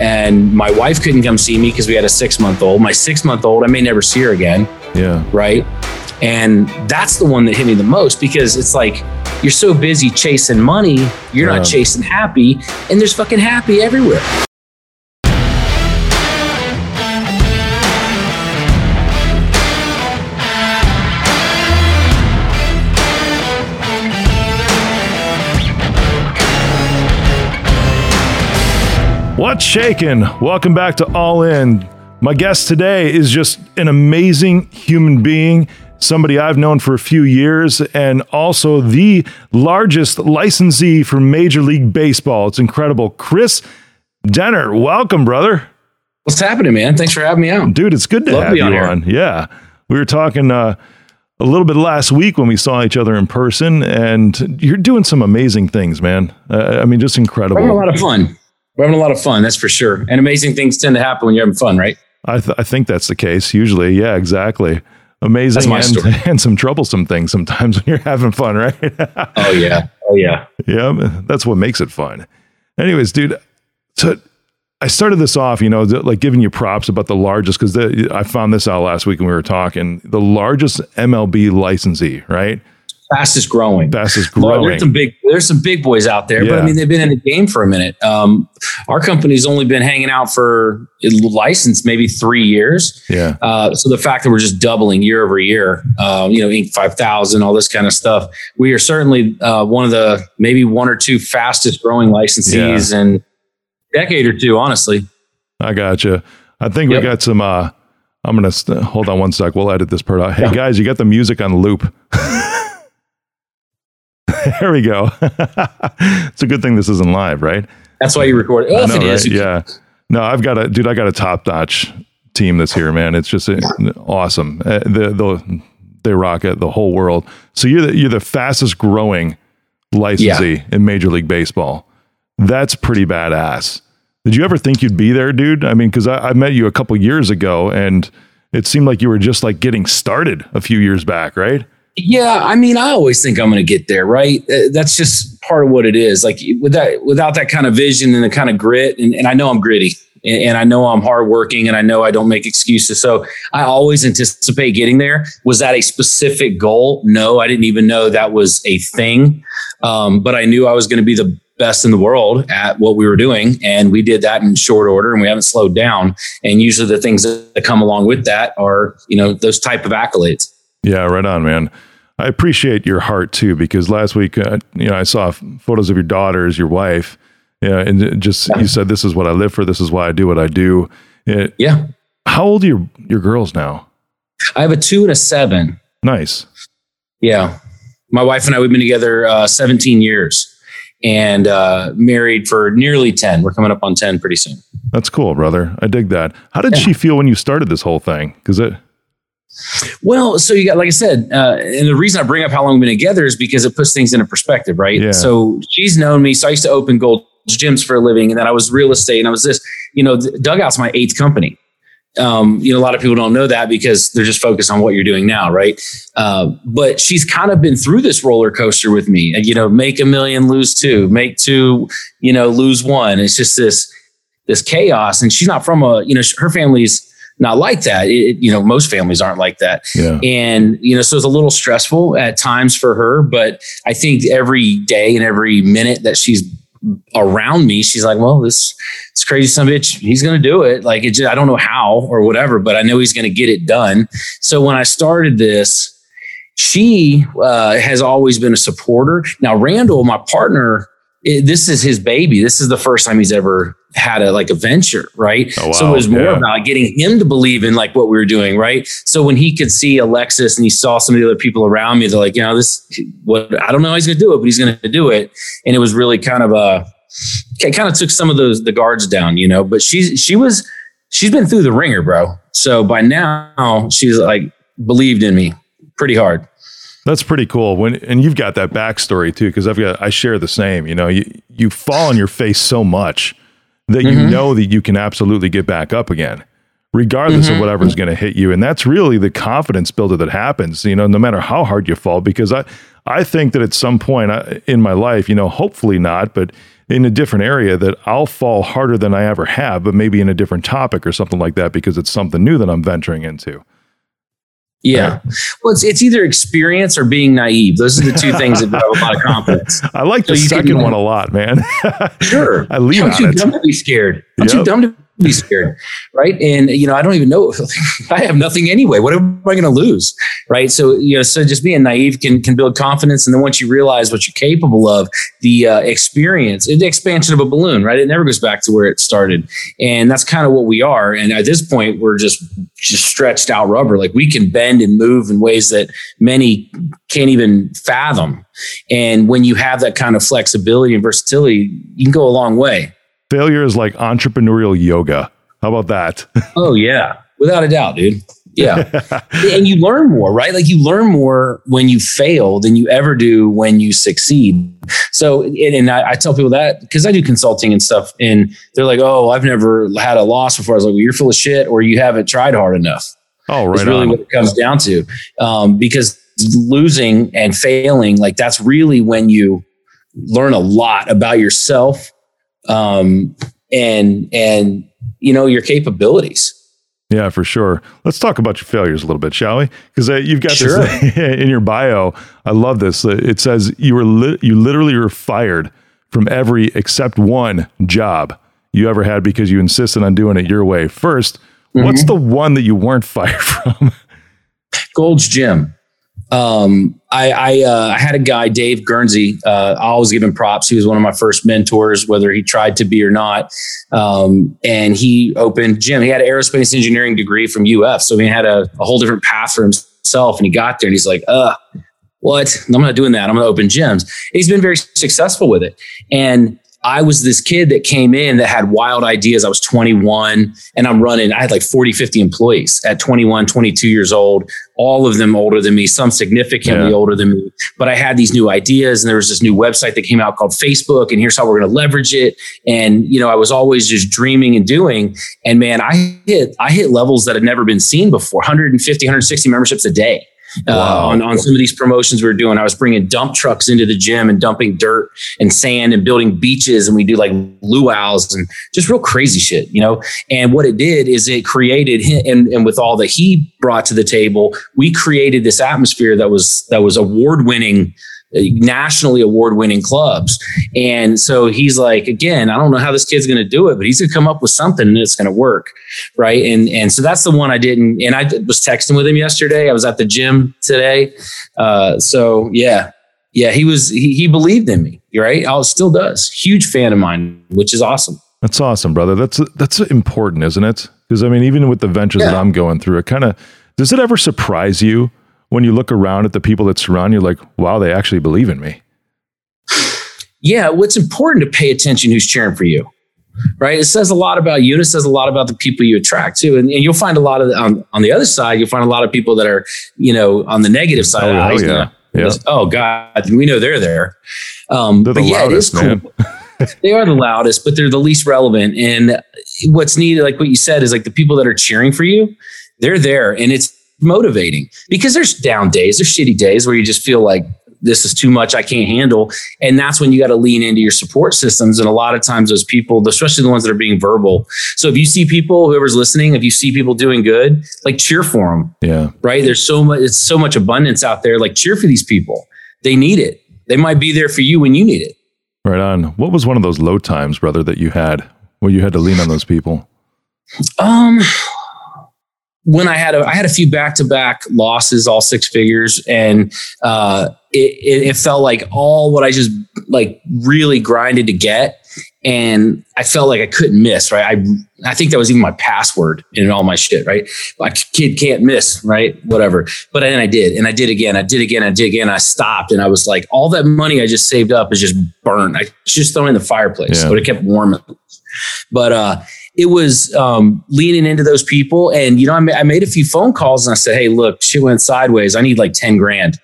and my wife couldn't come see me because we had a six month old. My six month old, I may never see her again. Yeah. Right. And that's the one that hit me the most because it's like you're so busy chasing money, you're Yeah. not chasing happy, and there's fucking happy everywhere. What's shaking? Welcome back to All In. My guest today is just an amazing human being, somebody I've known for a few years, and also the largest licensee for Major League Baseball. It's incredible. Chris Denner, welcome, brother. What's happening, man? Thanks for having me out. Dude, it's good to Love to have you on here. on. Yeah. We were talking uh, a little bit last week when we saw each other in person, and you're doing some amazing things, man. Uh, I mean, just incredible. Having a lot of fun. We're having a lot of fun, that's for sure. And amazing things tend to happen when you're having fun, right? I, th- I think that's the case usually. Yeah, exactly. Amazing and, and some troublesome things sometimes when you're having fun, right? Oh yeah. Oh yeah. yeah, that's what makes it fun. Anyways, dude, so I started this off, you know, like giving you props about the largest because I found this out last week when we were talking. The largest MLB licensee, right? Fastest growing. Fastest Well, growing. there's some big there's some big boys out there, yeah. but I mean they've been in the game for a minute. Um, our company's only been hanging out for license maybe three years. yeah. Uh, so the fact that we're just doubling year over year, uh, you know, Inc. 5000, all this kind of stuff, we are certainly uh, one of the maybe one or two fastest growing licensees in a decade or two, honestly. I gotcha. I think we Yep. got some. uh I'm gonna st- hold on one sec. We'll edit this part out. Hey Yeah. guys, you got the music on loop. there we go. it's a good thing this isn't live, right? That's why you record it. Well, know, it is, right? Yeah. No, I've got a dude. I got a top notch team that's here, man. It's just uh, awesome. Uh, the the they rock it the whole world. So you're the you're the fastest growing licensee in Major League Baseball. That's pretty badass. Did you ever think you'd be there, dude? I mean, because I, I met you a couple years ago, and it seemed like you were just like getting started a few years back, right? Yeah, I mean, I always think I'm going to get there, right? Uh, that's just part of what it is. Like without without that kind of vision and the kind of grit, and, and I know I'm gritty, and, and I know I'm hardworking, and I know I don't make excuses. So I always anticipate getting there. Was that a specific goal? No, I didn't even know that was a thing. Um, but I knew I was going to be the best in the world at what we were doing, and we did that in short order, and we haven't slowed down. And usually, the things that come along with that are, you know, those type of accolades. Yeah, right on, man. I appreciate your heart too, because last week, uh, you know, I saw f- photos of your daughters, your wife, yeah, and it just you said this is what I live for. This is why I do what I do. Yeah. Yeah. How old are your your girls now? I have a two and a seven. Nice. Yeah. My wife and I, we've been together uh, 17 years and uh, married for nearly 10. We're coming up on 10 pretty soon. That's cool, brother. I dig that. How did Yeah. she feel when you started this whole thing? Because it, Well, so you got, like I said, uh, and the reason I bring up how long we've been together is because it puts things into perspective, right? Yeah. So she's known me. So I used to open gold gyms for a living, and then I was real estate, and I was this, you know, Dugout's my eighth company. Um, you know, a lot of people don't know that because they're just focused on what you're doing now, right? Uh, but she's kind of been through this roller coaster with me. You know, make a million, lose two, make two, you know, lose one. It's just this this chaos, and she's not from a, you know, her family's not like that. It, you know, most families aren't like that. yeah, And, you know, so it's a little stressful at times for her, but I think every day and every minute that she's around me, she's like, well, this, this crazy son of a bitch, he's going to do it. Like, it just, I don't know how or whatever, but I know he's going to get it done. So when I started this, she uh, has always been a supporter. Now, Randall, my partner, it, this is his baby. This is the first time he's ever had a like a venture, right? Oh, So it was more Yeah. about getting him to believe in like what we were doing, right? So when he could see Alexis and he saw some of the other people around me, they're like, you know, this what I don't know how he's to do it, but he's to do it. And it was really kind of a it kind of took some of those the guards down, you know. But she's she was she's been through the ringer, bro. So by now she's like believed in me pretty hard. That's pretty cool. When and you've got that backstory too, because I've got I share the same. You know, you you fall on your face so much that you Mhm. know that you can absolutely get back up again, regardless of Mhm. whatever's going to hit you. And that's really the confidence builder that happens. You know, no matter how hard you fall, because I I think that at some point in my life, you know, hopefully not, but in a different area that I'll fall harder than I ever have, but maybe in a different topic or something like that because it's something new that I'm venturing into. Yeah. Well, it's, it's either experience or being naive. Those are the two things that have a lot of confidence. I like so the second can, one a lot, man. sure. I on too it. dumb to be scared. I'm yep. too dumb to be scared, right? And you know, I don't even know. I have nothing anyway. What am I going to lose, right? So you know, so just being naive can can build confidence, and then once you realize what you're capable of, the uh, experience, the expansion of a balloon, right? It never goes back to where it started, and that's kind of what we are. And at this point, we're just just stretched out rubber. Like we can bend and move in ways that many can't even fathom. And when you have that kind of flexibility and versatility, you can go a long way failure is like entrepreneurial yoga. How about that? oh yeah, without a doubt, dude. Yeah. and you learn more, right? Like you learn more when you fail than you ever do when you succeed. So, and, and I, I, tell people that because I do consulting and stuff, and they're like, "Oh, I've never had a loss before." I was like, "Well, you're full of shit, or you haven't tried hard enough." Oh, right. That's really on. what it comes down to, um, because losing and failing, like that's really when you learn a lot about yourself um, and and you know your capabilities. Yeah, for sure. Let's talk about your failures a little bit, shall we? Because uh, you've got sure. this in your bio. I love this. Uh, it says you were li- you literally were fired from every except one job you ever had because you insisted on doing it your way. 1st mm-hmm. what's the one that you weren't fired from? Gold's Gym um, I I, uh, I, had a guy, Dave Guernsey. Uh, I always give him props. He was one of my first mentors, whether he tried to be or not. Um, and he opened gym. He had an aerospace engineering degree from UF, so he had a, a whole different path for himself. And he got there, and he's like, "Uh, what? I'm not doing that. I'm going to open gyms." He's been very successful with it. And I was this kid that came in that had wild ideas. I was 21 and I'm running, I had like 40, 50 employees at 21, 22 years old, all of them older than me, some significantly yeah. older than me. But I had these new ideas and there was this new website that came out called Facebook and here's how we're going to leverage it. And, you know, I was always just dreaming and doing. And man, I hit, I hit levels that had never been seen before 150, 160 memberships a day uh, wow. on, on some of these promotions we were doing. I was bringing dump trucks into the gym and dumping dirt and sand and building beaches. And we do like luau's and just real crazy shit, you know? And what it did is it created him, and, and with all that he brought to the table, we created this atmosphere that was, that was award winning nationally award winning clubs. And so he's like, again, I don't know how this kid's going to do it, but he's going to come up with something and it's going to work. Right. And, and so that's the one I didn't, and I was texting with him yesterday. I was at the gym today. Uh, so yeah, yeah, he was, he, he believed in me. Right. I still does. Huge fan of mine, which is awesome. That's awesome, brother. That's, that's important, isn't it? Because I mean, even with the ventures yeah. that I'm going through, it kind of, does it ever surprise you when you look around at the people that surround you, like, wow, they actually believe in me. Yeah, what's important to pay attention who's cheering for you, right? It says a lot about you. And it says a lot about the people you attract too. And, and you'll find a lot of on, on the other side, you'll find a lot of people that are, you know, on the negative side. Oh, of the yeah. yeah. Oh God, we know they're there. Um, they're the but yeah, loudest, it is cool. they are the loudest, but they're the least relevant. And what's needed, like what you said, is like the people that are cheering for you, they're there, and it's motivating because there's down days, there's shitty days where you just feel like this is too much, I can't handle. And that's when you got to lean into your support systems. And a lot of times, those people, especially the ones that are being verbal. So if you see people, whoever's listening, if you see people doing good, like cheer for them. Yeah. Right. There's so much, it's so much abundance out there. Like cheer for these people. They need it. They might be there for you when you need it. Right on. What was one of those low times, brother, that you had where you had to lean on those people? Um, when I had a, I had a few back to back losses, all six figures, and uh, it, it, felt like all what I just like really grinded to get, and I felt like I couldn't miss. Right, I I think that was even my password in all my shit. Right, like kid can't miss. Right, whatever. But then I did, and I did again. I did again. I did again. I stopped, and I was like, all that money I just saved up is just burned. I just thrown in the fireplace, yeah. but it kept warming. But uh, it was um, leaning into those people. And, you know, I, ma- I made a few phone calls and I said, Hey, look, she went sideways. I need like 10 grand,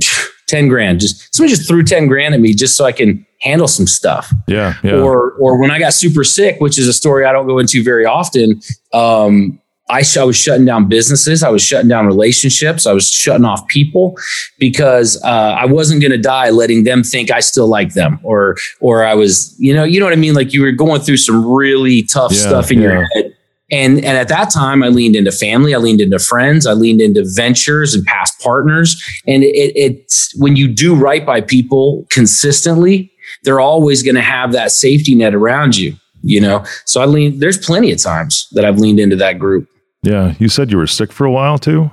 10 grand. Just somebody just threw 10 grand at me just so I can handle some stuff. Yeah. yeah. Or, or when I got super sick, which is a story I don't go into very often. Um, I, I was shutting down businesses. I was shutting down relationships. I was shutting off people because uh, I wasn't going to die letting them think I still like them or, or I was, you know, you know what I mean? Like you were going through some really tough yeah, stuff in yeah. your head. And, and at that time, I leaned into family. I leaned into friends. I leaned into ventures and past partners. And it, it's when you do right by people consistently, they're always going to have that safety net around you you know so i lean there's plenty of times that i've leaned into that group yeah. You said you were sick for a while too?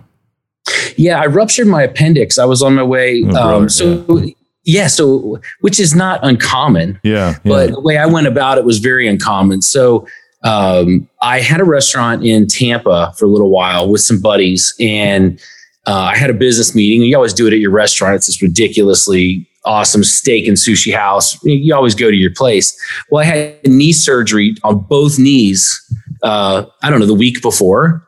Yeah. I ruptured my appendix. I was on my way. Oh, um, so, yeah. yeah. So, which is not uncommon. Yeah, yeah. But the way I went about it was very uncommon. So, um, I had a restaurant in Tampa for a little while with some buddies, and uh, I had a business meeting. You always do it at your restaurant. It's this ridiculously awesome steak and sushi house. You always go to your place. Well, I had knee surgery on both knees uh, I don't know, the week before.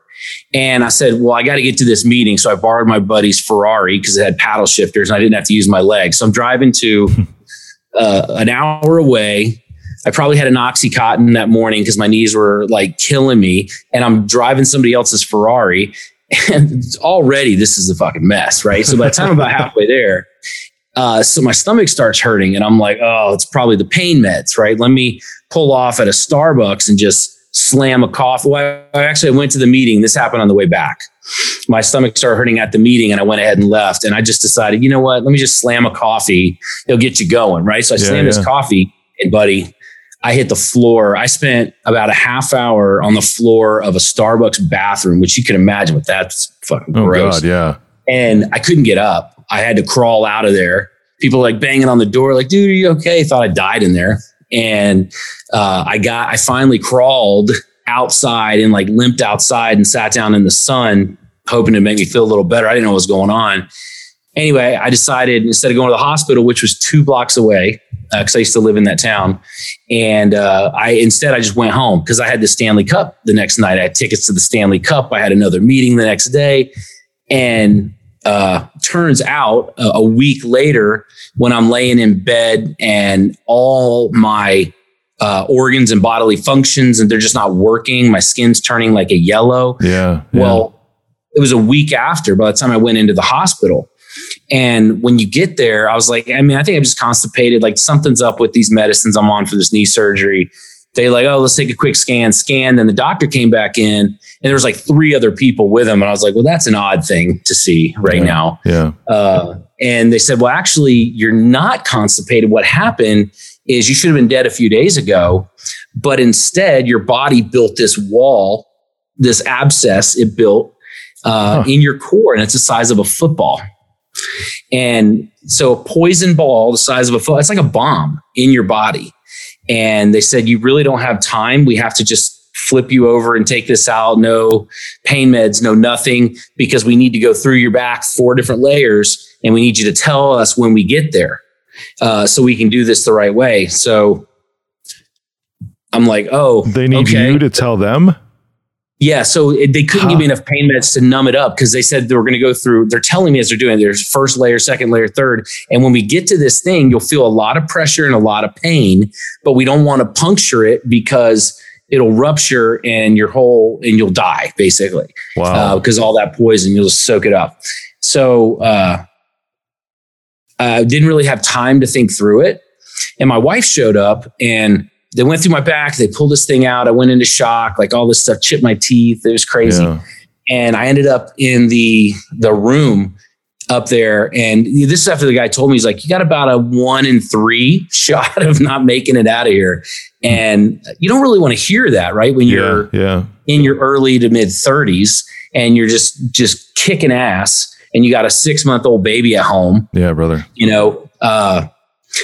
And I said, well, I got to get to this meeting. So I borrowed my buddy's Ferrari because it had paddle shifters and I didn't have to use my legs. So I'm driving to uh, an hour away. I probably had an Oxycontin that morning because my knees were like killing me. And I'm driving somebody else's Ferrari. And already this is a fucking mess, right? So by the time I'm about halfway there, uh, so my stomach starts hurting and I'm like, oh, it's probably the pain meds, right? Let me pull off at a Starbucks and just slam a cough. Well, I actually went to the meeting. This happened on the way back. My stomach started hurting at the meeting and I went ahead and left. And I just decided, you know what? Let me just slam a coffee. It'll get you going. Right. So I yeah, slammed yeah. this coffee and buddy, I hit the floor. I spent about a half hour on the floor of a Starbucks bathroom, which you can imagine what that's fucking oh, gross. God, yeah. And I couldn't get up. I had to crawl out of there. People like banging on the door, like, dude, are you okay? Thought I died in there and uh, I got I finally crawled outside and like limped outside and sat down in the sun, hoping to make me feel a little better. I didn't know what was going on. Anyway, I decided instead of going to the hospital, which was two blocks away, because uh, I used to live in that town, and uh, I instead I just went home because I had the Stanley Cup the next night. I had tickets to the Stanley Cup. I had another meeting the next day, and uh, turns out a, a week later, when I'm laying in bed and all my uh, organs and bodily functions and they're just not working, my skin's turning like a yellow. Yeah, yeah. Well, it was a week after by the time I went into the hospital. And when you get there, I was like, I mean, I think I'm just constipated. Like something's up with these medicines I'm on for this knee surgery. They like, oh, let's take a quick scan. Scan. Then the doctor came back in and there was like three other people with him. And I was like, well, that's an odd thing to see right yeah, now. Yeah. Uh, and they said, well, actually, you're not constipated. What happened is you should have been dead a few days ago, but instead your body built this wall, this abscess it built uh, huh. in your core, and it's the size of a football. And so a poison ball the size of a foot, it's like a bomb in your body. And they said, you really don't have time. We have to just flip you over and take this out. No pain meds, no nothing, because we need to go through your back four different layers and we need you to tell us when we get there uh, so we can do this the right way. So I'm like, oh, they need okay. you to tell them. Yeah, so it, they couldn't huh. give me enough pain meds to numb it up because they said they were going to go through. They're telling me as they're doing it, there's first layer, second layer, third, and when we get to this thing, you'll feel a lot of pressure and a lot of pain, but we don't want to puncture it because it'll rupture and your whole and you'll die basically. Wow. Because uh, all that poison, you'll just soak it up. So uh, I didn't really have time to think through it. And my wife showed up and they went through my back. They pulled this thing out. I went into shock, like all this stuff, chipped my teeth. It was crazy. Yeah. And I ended up in the the room up there. And this is after the guy told me, he's like, you got about a one in three shot of not making it out of here. And you don't really want to hear that, right? When you're yeah, yeah. in your early to mid 30s and you're just just kicking ass and you got a six month old baby at home. Yeah, brother. You know, uh,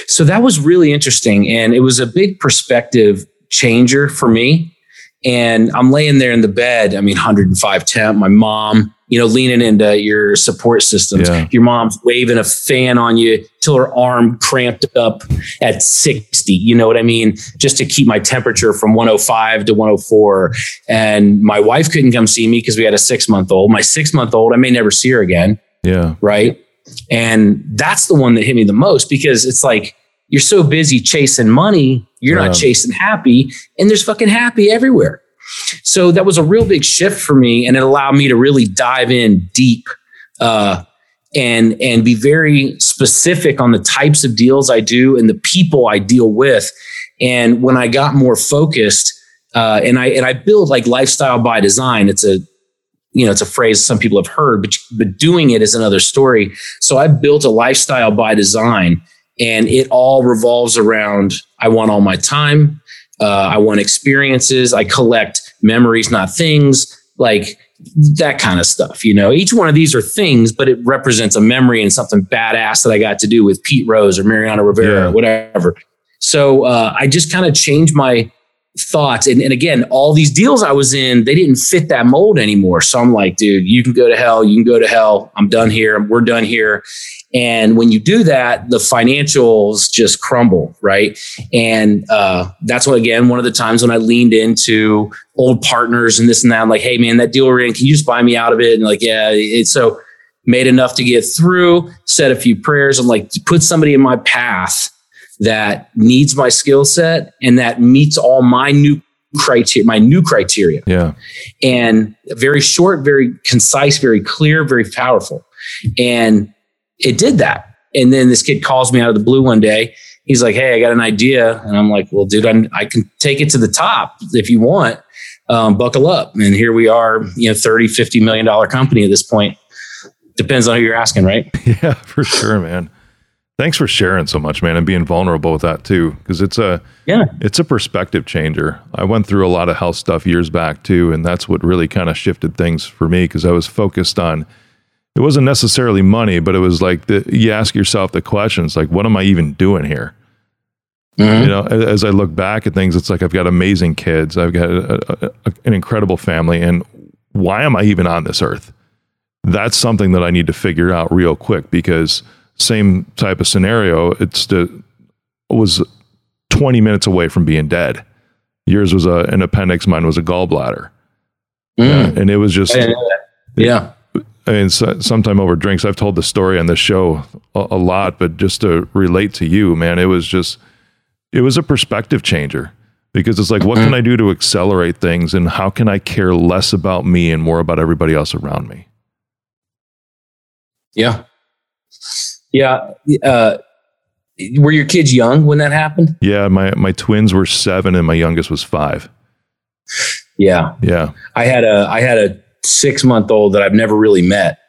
so that was really interesting. And it was a big perspective changer for me. And I'm laying there in the bed. I mean, 105 temp. My mom, you know, leaning into your support systems. Yeah. Your mom's waving a fan on you till her arm cramped up at 60. You know what I mean? Just to keep my temperature from 105 to 104. And my wife couldn't come see me because we had a six month old. My six month old, I may never see her again. Yeah. Right. And that's the one that hit me the most because it's like, you're so busy chasing money, you're yeah. not chasing happy, and there's fucking happy everywhere. So that was a real big shift for me, and it allowed me to really dive in deep. Uh, and and be very specific on the types of deals I do and the people I deal with. And when I got more focused, uh, and I and I build like lifestyle by design. It's a you know it's a phrase some people have heard, but but doing it is another story. So I built a lifestyle by design, and it all revolves around I want all my time. Uh, I want experiences. I collect memories, not things. Like that kind of stuff. You know, each one of these are things, but it represents a memory and something badass that I got to do with Pete Rose or Mariano Rivera yeah. or whatever. So uh, I just kind of changed my thoughts. And, and again, all these deals I was in, they didn't fit that mold anymore. So I'm like, dude, you can go to hell. You can go to hell. I'm done here. We're done here. And when you do that, the financials just crumble, right? And uh, that's what, again, one of the times when I leaned into old partners and this and that. I'm like, hey, man, that deal we're in, can you just buy me out of it? And like, yeah. It's so made enough to get through, said a few prayers. I'm like, put somebody in my path that needs my skill set and that meets all my new criteria, my new criteria. Yeah. And very short, very concise, very clear, very powerful. And it did that. And then this kid calls me out of the blue one day. He's like, Hey, I got an idea. And I'm like, well, dude, I'm, i can take it to the top if you want. Um, buckle up. And here we are, you know, 30, 50 million dollar company at this point. Depends on who you're asking, right? Yeah, for sure, man. Thanks for sharing so much, man, and being vulnerable with that too, because it's a yeah, it's a perspective changer. I went through a lot of health stuff years back too, and that's what really kind of shifted things for me because I was focused on. It wasn't necessarily money, but it was like the, you ask yourself the questions like, what am I even doing here? Mm-hmm. You know, as I look back at things, it's like I've got amazing kids, I've got a, a, a, an incredible family, and why am I even on this earth? That's something that I need to figure out real quick because same type of scenario. It's the was 20 minutes away from being dead. Yours was a, an appendix. Mine was a gallbladder. Mm. Yeah, and it was just, yeah. I mean, so, sometime over drinks, I've told the story on this show a, a, lot, but just to relate to you, man, it was just, it was a perspective changer because it's like, what can mm. I do to accelerate things and how can I care less about me and more about everybody else around me? Yeah. Yeah. Uh, were your kids young when that happened? Yeah, my my twins were seven and my youngest was five. Yeah, yeah. I had a I had a six month old that I've never really met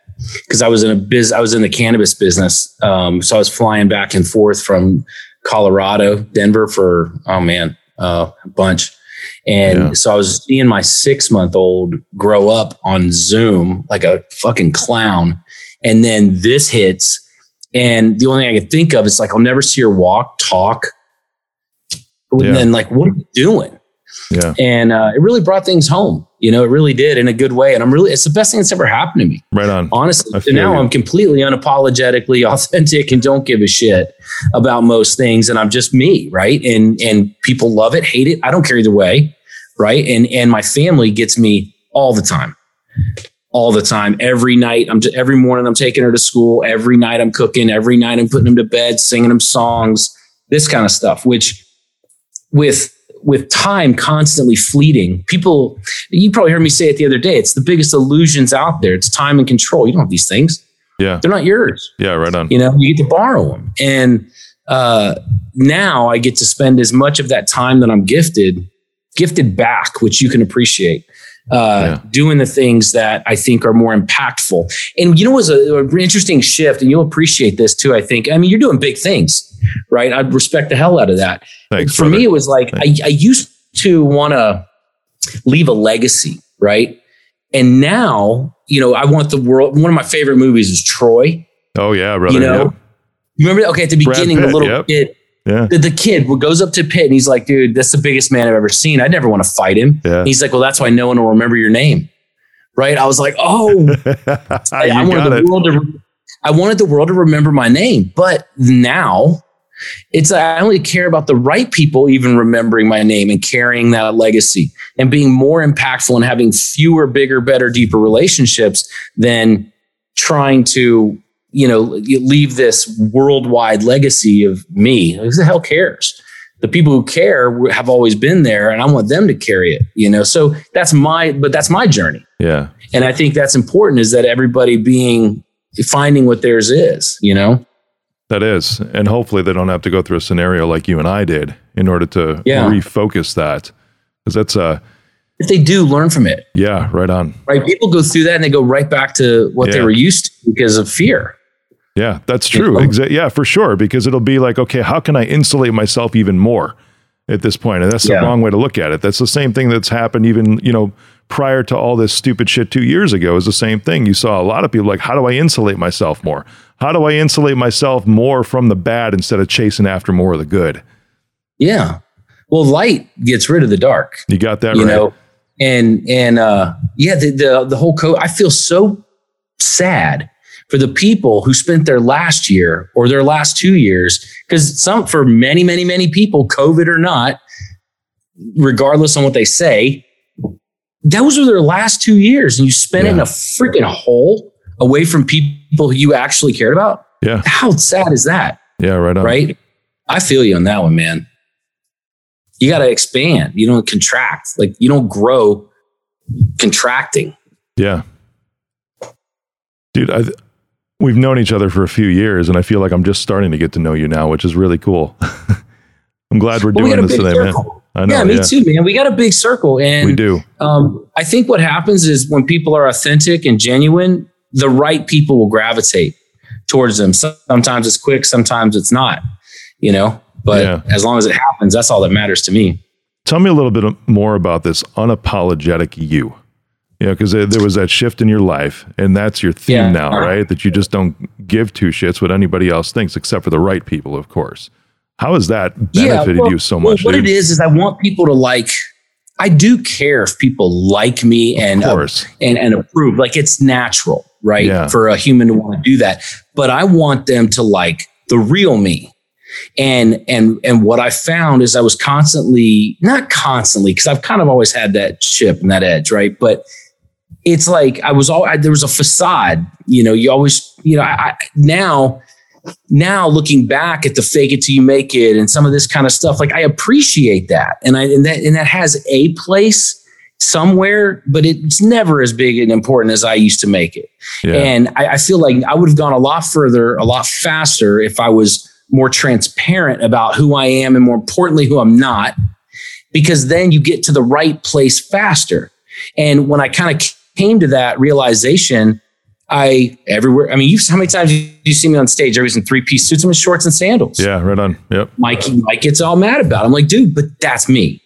because I was in a biz I was in the cannabis business. Um, so I was flying back and forth from Colorado, Denver for oh man, uh, a bunch. And yeah. so I was seeing my six month old grow up on Zoom like a fucking clown. And then this hits and the only thing I could think of is like, I'll never see her walk, talk. And yeah. then like, what are you doing? Yeah. And uh, it really brought things home. You know, it really did in a good way. And I'm really, it's the best thing that's ever happened to me. Right on. Honestly. So now you. I'm completely unapologetically authentic and don't give a shit about most things. And I'm just me. Right. And, and people love it, hate it. I don't care either way. Right. And, and my family gets me all the time all the time. Every night, I'm just, every morning I'm taking her to school. Every night I'm cooking. Every night I'm putting them to bed, singing them songs, this kind of stuff. Which, with with time constantly fleeting, people you probably heard me say it the other day. It's the biggest illusions out there. It's time and control. You don't have these things. Yeah, they're not yours. Yeah, right on. You know, you get to borrow them, and uh, now I get to spend as much of that time that I'm gifted gifted back, which you can appreciate uh, yeah. doing the things that I think are more impactful. And you know, it was a, a, interesting shift, and you'll appreciate this too. I think. I mean, you're doing big things, right? I respect the hell out of that. Thanks, For brother. me, it was like I, I used to want to leave a legacy, right? And now, you know, I want the world. One of my favorite movies is Troy. Oh yeah, brother. You know, yep. you remember? Okay, at the beginning, Pitt, the little yep. kid yeah. The, the kid goes up to Pitt and he's like, dude, that's the biggest man I've ever seen. I'd never want to fight him. Yeah. He's like, well, that's why no one will remember your name. Right. I was like, oh, I, I wanted the world to, I wanted the world to remember my name. But now it's I only care about the right people even remembering my name and carrying that legacy and being more impactful and having fewer, bigger, better, deeper relationships than trying to you know, you leave this worldwide legacy of me. Who the hell cares? the people who care have always been there and I want them to carry it, you know? So that's my, but that's my journey. Yeah. And I think that's important is that everybody being, finding what theirs is, you know? That is. And hopefully they don't have to go through a scenario like you and I did in order to Yeah. refocus that. Cause that's a If they do learn from it, yeah, right on. right? People go through that and they go right back to what they were used to because of fear. Yeah, that's true. Exa- yeah, for sure. Because it'll be like, okay, how can I insulate myself even more at this point? And that's the Yeah. wrong way to look at it. That's the same thing that's happened even, you know, prior to all this stupid shit two years ago is the same thing. You saw a lot of people like, how do I insulate myself more? How do I insulate myself more from the bad instead of chasing after more of the good? Yeah. Well, light gets rid of the dark. You got that you right. know and and uh yeah the the, the whole code i feel so sad for the people who spent their last year or their last two years because some for many many many people covid or not regardless on what they say those were their last two years and you spent it in a freaking hole away from people who you actually cared about yeah. how sad is that Yeah, right on. right? I feel you on that one, man. You got to expand. You don't contract. Like you don't grow contracting. Yeah. Dude, I, we've known each other for a few years, and I feel like I'm just starting to get to know you now, which is really cool. I'm glad we're Well, doing a this today, man. I know. yeah, me too, man. We got a big circle, and We do. Um, I think what happens is when people are authentic and genuine, the right people will gravitate towards them. Sometimes it's quick, sometimes it's not. You know, but Yeah. as long as it happens, that's all that matters to me. Tell me a little bit more about this unapologetic you. Know, because there, was that shift in your life, and that's your theme Yeah. now, right? That you just don't give two shits what anybody else thinks, except for the right people, of course. How has that benefited well- you so well, much? what dude? it is is I want people to like. I do care if people like me and of uh, course. and and approve. Like it's natural, right, Yeah. for a human to want to do that. But I want them to like the real me. And and and what I found is I was constantly not constantly because I've kind of always had that chip and that edge, right? But it's like I was all I, there was a facade, you know. You always, you know, I, I now now looking back at the fake it till you make it and some of this kind of stuff, like I appreciate that, and I and that and that has a place somewhere, but it's never as big and important as I used to make it. Yeah. And I, I feel like I would have gone a lot further, a lot faster if I was more transparent about who I am and more importantly, who I'm not, because then you get to the right place faster. And when I kind of came to that realization, I everywhere. I mean, you how many times you, you see me on stage? Everybody's in three piece suits. I'm in shorts and sandals. yeah, right on. Yep. Mike, Mike gets all mad about. It. I'm like, dude, but that's me.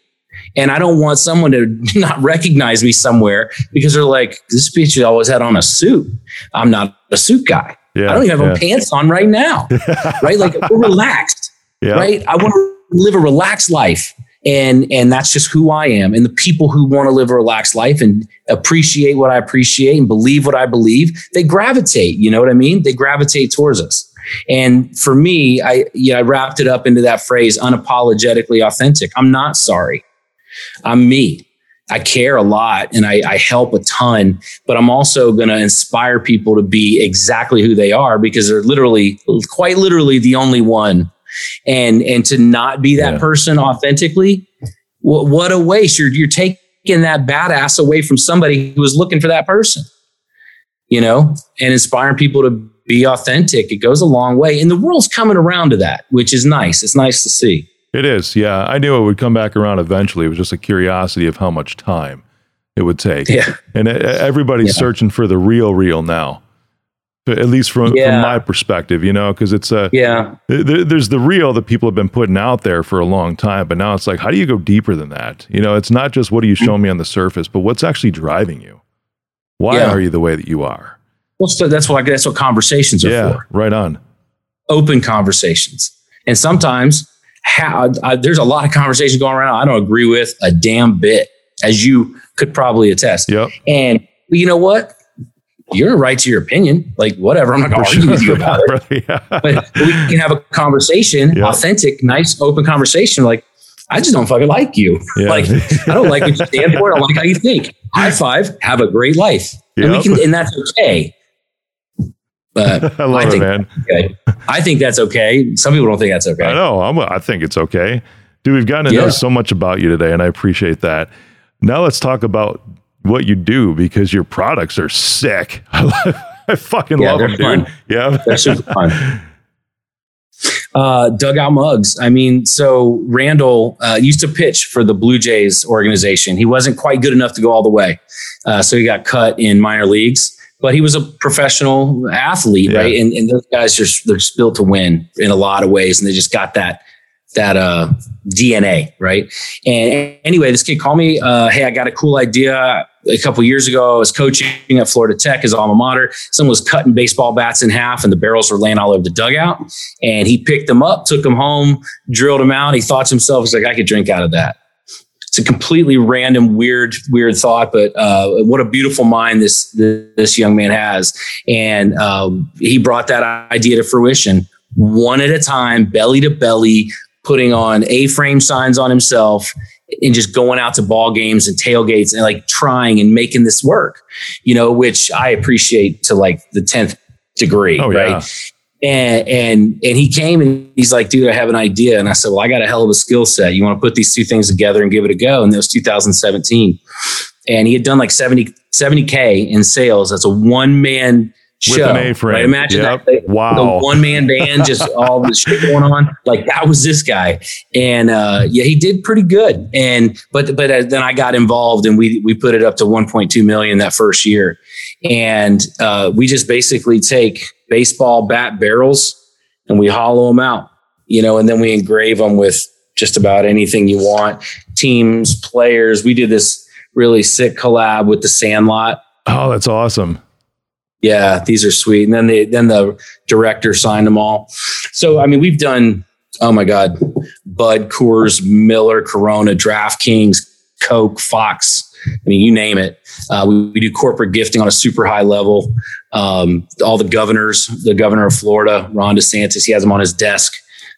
And I don't want someone to not recognize me somewhere because they're like, this bitch has always had on a suit. I'm not a suit guy. Yeah. I don't even have yeah. pants on right now. right? Like we're relaxed. Yeah. Right. I want to live a relaxed life. And and that's just who I am. And the people who want to live a relaxed life and appreciate what I appreciate and believe what I believe, they gravitate. You know what I mean? They gravitate towards us. And for me, I yeah, I wrapped it up into that phrase unapologetically authentic. I'm not sorry. I'm me. I care a lot and I, I help a ton, but I'm also going to inspire people to be exactly who they are because they're literally, quite literally, the only one. And and to not be that Yeah. person authentically, what, what a waste! You're you're taking that badass away from somebody who was looking for that person, you know, and inspiring people to be authentic. It goes a long way, and the world's coming around to that, which is nice. It's nice to see. It is. Yeah. I knew it would come back around eventually. It was just a curiosity of how much time it would take. Yeah. And e- everybody's Yeah. searching for the real, real now. At least from, Yeah. from my perspective, you know, because it's a Yeah. there, there's the real that people have been putting out there for a long time, but now it's like, how do you go deeper than that? You know, it's not just what are you mm. showing me on the surface, but what's actually driving you? Why Yeah. are you the way that you are? Well, so that's why that's what conversations are Yeah, for. right on. Open conversations. And sometimes how, I, there's a lot of conversations going around I don't agree with a damn bit, as you could probably attest. Yep. And you know what? You're right to your opinion. Like whatever. I'm not going to argue with you about it. Yeah. But we can have a conversation, Yeah. authentic, nice, open conversation. Like I just don't fucking like you. Yeah. Like I don't like what you stand for. I don't like how you think. High five. Have a great life. And we can, and that's okay. But I love it, think man. okay. I think that's okay. Some people don't think that's okay. I know. I'm, I think it's okay. Dude, we've gotten to yeah. know so much about you today, and I appreciate that. Now let's talk about what you do because your products are sick. I fucking yeah, love them, fun. dude. Yeah, they're super fun. Uh, dugout mugs. I mean, so Randall uh, used to pitch for the Blue Jays organization. He wasn't quite good enough to go all the way, uh, so he got cut in minor leagues. But he was a professional athlete, yeah. right? And, and those guys are they're just built to win in a lot of ways, and they just got that that uh, DNA, right? And anyway, this kid called me. Uh, hey, I got a cool idea. A couple years ago, I was coaching at Florida Tech, his alma mater. Someone was cutting baseball bats in half, and the barrels were laying all over the dugout. And he picked them up, took them home, drilled them out. He thought to himself, "He's like, I could drink out of that." It's a completely random, weird, weird thought, but uh, what a beautiful mind this this young man has. And um, he brought that idea to fruition one at a time, belly to belly, putting on A-frame signs on himself and just going out to ball games and tailgates and like trying and making this work, you know, which I appreciate to like the 10th degree. Oh, right. Yeah. And, and, and he came and he's like, dude, I have an idea. And I said, well, I got a hell of a skill set. You want to put these two things together and give it a go. And it was 2017. And he had done like 70, 70 K in sales. That's a one man show. With an A-frame. Right? Imagine yep. that. wow. The one man band, just all the shit going on. Like that was this guy. And uh, yeah, he did pretty good. And but but uh, then I got involved and we we put it up to 1.2 million that first year. And uh, we just basically take baseball bat barrels and we hollow them out, you know, and then we engrave them with just about anything you want. Teams, players. We did this really sick collab with the Sandlot. Oh, that's awesome yeah, these are sweet. And then the then the director signed them all. So I mean, we've done oh my god, Bud, Coors, Miller, Corona, DraftKings, Coke, Fox. I mean, you name it. Uh, we, we, do corporate gifting on a super high level. Um, all the governors, the governor of Florida, Ron DeSantis, he has them on his desk.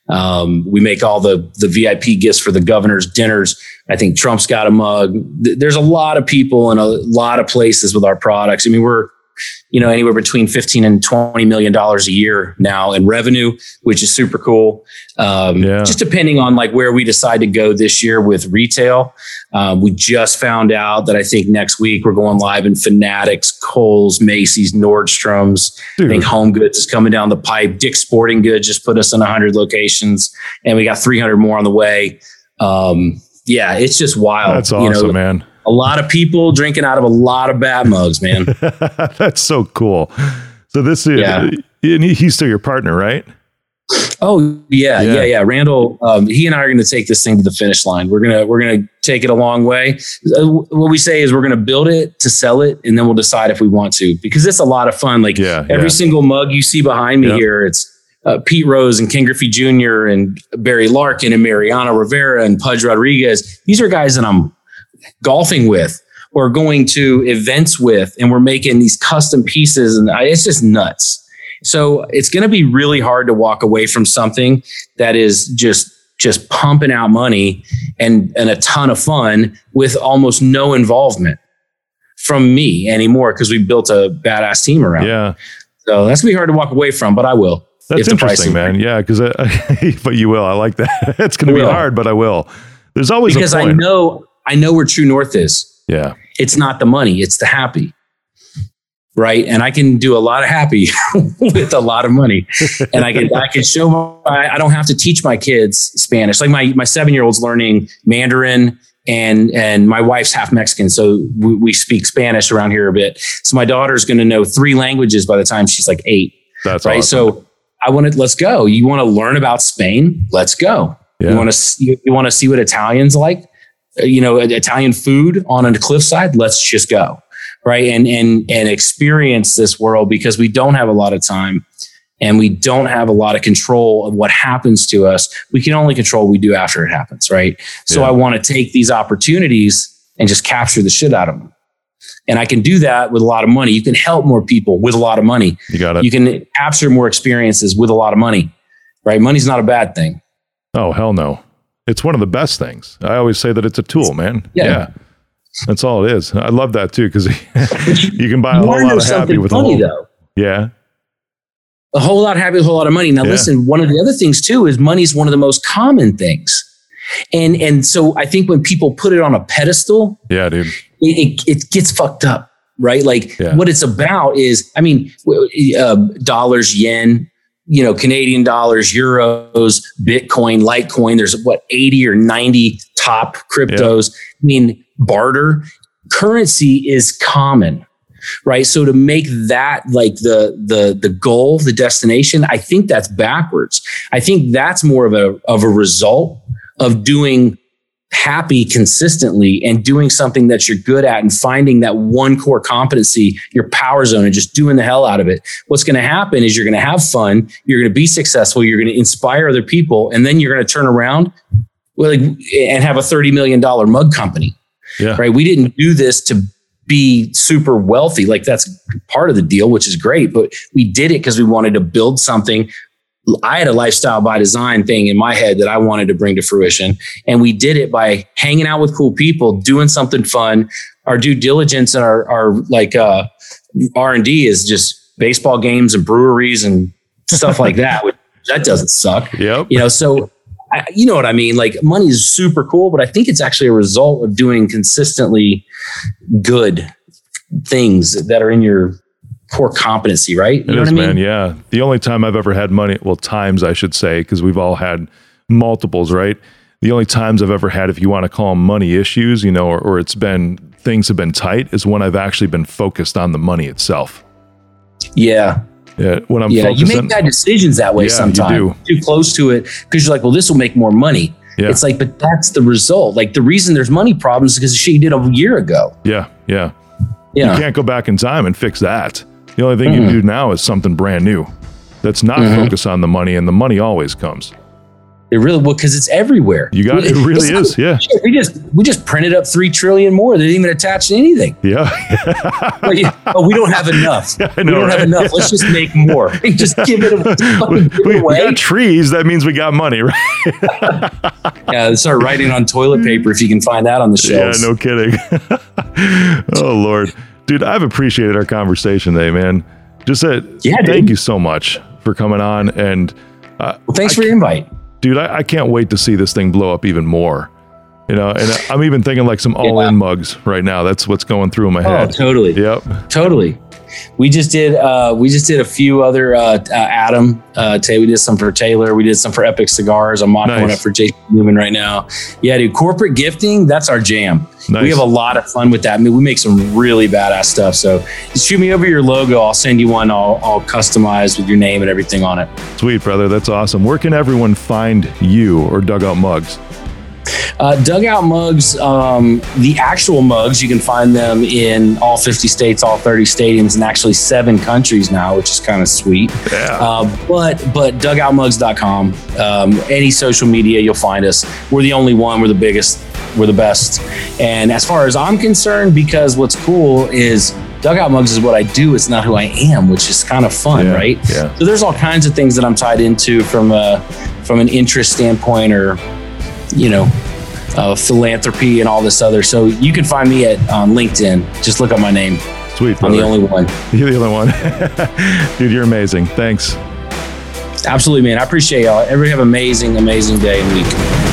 Um, we make all the the VIP gifts for the governor's dinners. I think Trump's got a mug. There's a lot of people in a lot of places with our products. I mean, we're you know, anywhere between 15 and 20 million dollars a year now in revenue, which is super cool. Um, yeah. Just depending on like where we decide to go this year with retail. Um, we just found out that I think next week we're going live in Fanatics, Kohl's, Macy's, Nordstrom's. Dude. I think Home Goods is coming down the pipe. Dick's Sporting Goods just put us in 100 locations, and we got 300 more on the way. Um, yeah, it's just wild. That's awesome, you know, man a lot of people drinking out of a lot of bad mugs, man. That's so cool. So this is, yeah. he's still your partner, right? Oh yeah, yeah, yeah. yeah. Randall, um, he and I are going to take this thing to the finish line. We're gonna we're gonna take it a long way. Uh, what we say is we're going to build it to sell it, and then we'll decide if we want to because it's a lot of fun. Like yeah, every yeah. single mug you see behind me here, it's uh, Pete Rose and Ken Griffey Jr. and Barry Larkin and Mariano Rivera and Pudge Rodriguez. These are guys that I'm golfing with or going to events with, and we're making these custom pieces, and I, it's just nuts. So it's going to be really hard to walk away from something that is just just pumping out money and and a ton of fun with almost no involvement from me anymore because we built a badass team around. Yeah. So that's gonna be hard to walk away from, but I will. That's interesting, man. Yeah, because uh, but you will. I like that. it's going to be hard, but I will. There's always because I know I know where true north is. Yeah. It's not the money, it's the happy. Right. And I can do a lot of happy with a lot of money. And I can I can show my, I don't have to teach my kids Spanish. Like my my seven year old's learning Mandarin and and my wife's half Mexican, so we, we speak Spanish around here a bit. So my daughter's going to know three languages by the time she's like eight. That's right. Awesome. So I want to let's go. You want to learn about Spain? Let's go. Yeah. You want to you, you want to see what Italians like? You know, Italian food on a cliffside, let's just go. Right. And, and, and experience this world because we don't have a lot of time and we don't have a lot of control of what happens to us. We can only control what we do after it happens. Right. So yeah. I want to take these opportunities and just capture the shit out of them. And I can do that with a lot of money. You can help more people with a lot of money. You got it. You can capture more experiences with a lot of money. Right. Money's not a bad thing. Oh, hell no. It's one of the best things. I always say that it's a tool, man. Yeah. yeah. That's all it is. I love that too because you can buy a whole lot of happy with whole, though. Yeah. A whole lot happy with a whole lot of money. Now, yeah. listen, one of the other things too is money is one of the most common things. And and so I think when people put it on a pedestal, yeah, dude, it, it, it gets fucked up, right? Like yeah. what it's about is, I mean, uh, dollars, yen, you know, Canadian dollars, euros, Bitcoin, Litecoin. There's what 80 or 90 top cryptos. Yeah. I mean, barter currency is common right so to make that like the the the goal the destination i think that's backwards i think that's more of a of a result of doing happy consistently and doing something that you're good at and finding that one core competency, your power zone, and just doing the hell out of it. What's going to happen is you're going to have fun, you're going to be successful, you're going to inspire other people, and then you're going to turn around like, and have a $30 million mug company. Yeah. Right. We didn't do this to be super wealthy. Like that's part of the deal, which is great. But we did it because we wanted to build something I had a lifestyle by design thing in my head that I wanted to bring to fruition. And we did it by hanging out with cool people, doing something fun. Our due diligence and our, our like uh, R and D is just baseball games and breweries and stuff like that. Which, that doesn't suck. Yep. You know, so I, you know what I mean? Like money is super cool, but I think it's actually a result of doing consistently good things that are in your core competency, right? You it is, I mean? man. Yeah. The only time I've ever had money, well, times I should say, because we've all had multiples, right? The only times I've ever had, if you want to call them money issues, you know, or, or it's been things have been tight, is when I've actually been focused on the money itself. Yeah. Yeah, when I'm yeah, you make bad decisions that way yeah, sometimes. Too close to it because you're like, well, this will make more money. Yeah. It's like, but that's the result. Like the reason there's money problems is because the shit you did a year ago. Yeah, yeah. Yeah. You can't go back in time and fix that. The only thing mm-hmm. you do now is something brand new that's not mm-hmm. focused on the money, and the money always comes. It really well because it's everywhere. You got it. Really is. yeah. we just we just printed up three trillion more. They didn't even attach to anything. Yeah. oh, we don't have enough. Know, we don't right? have enough. Let's just make more. just give it, a, we, it away. We got trees. That means we got money, right? yeah. Start writing on toilet paper if you can find that on the shelves. Yeah. No kidding. oh Lord dude, I've appreciated our conversation today, man. Just said, yeah, thank dude. you so much for coming on. And uh, well, thanks I, for the invite, dude. I, I, can't wait to see this thing blow up even more. You know, and I'm even thinking like some all in yeah. mugs right now. That's what's going through my oh, head. Oh, totally. Yep. Totally. We just did. Uh, we just did a few other. Uh, uh, Adam, uh, today we did some for Taylor. We did some for Epic Cigars. I'm mocking nice. one up for Jason Newman right now. Yeah, dude. Corporate gifting. That's our jam. Nice. We have a lot of fun with that. I mean, we make some really badass stuff. So shoot me over your logo. I'll send you one all, all customized with your name and everything on it. Sweet, brother. That's awesome. Where can everyone find you or Dugout Mugs? Uh, dugout mugs, um, the actual mugs, you can find them in all 50 states, all 30 stadiums, and actually seven countries now, which is kind of sweet. Yeah. Uh, but but dugoutmugs.com, um, any social media, you'll find us. We're the only one. We're the biggest. We're the best. And as far as I'm concerned, because what's cool is dugout mugs is what I do. It's not who I am, which is kind of fun, yeah, right? Yeah. So there's all kinds of things that I'm tied into from a from an interest standpoint or you know, uh, philanthropy and all this other. So you can find me at um, LinkedIn. Just look up my name. Sweet. Brother. I'm the only one. You're the only one. Dude, you're amazing. Thanks. Absolutely, man. I appreciate y'all. Everybody have an amazing, amazing day and week.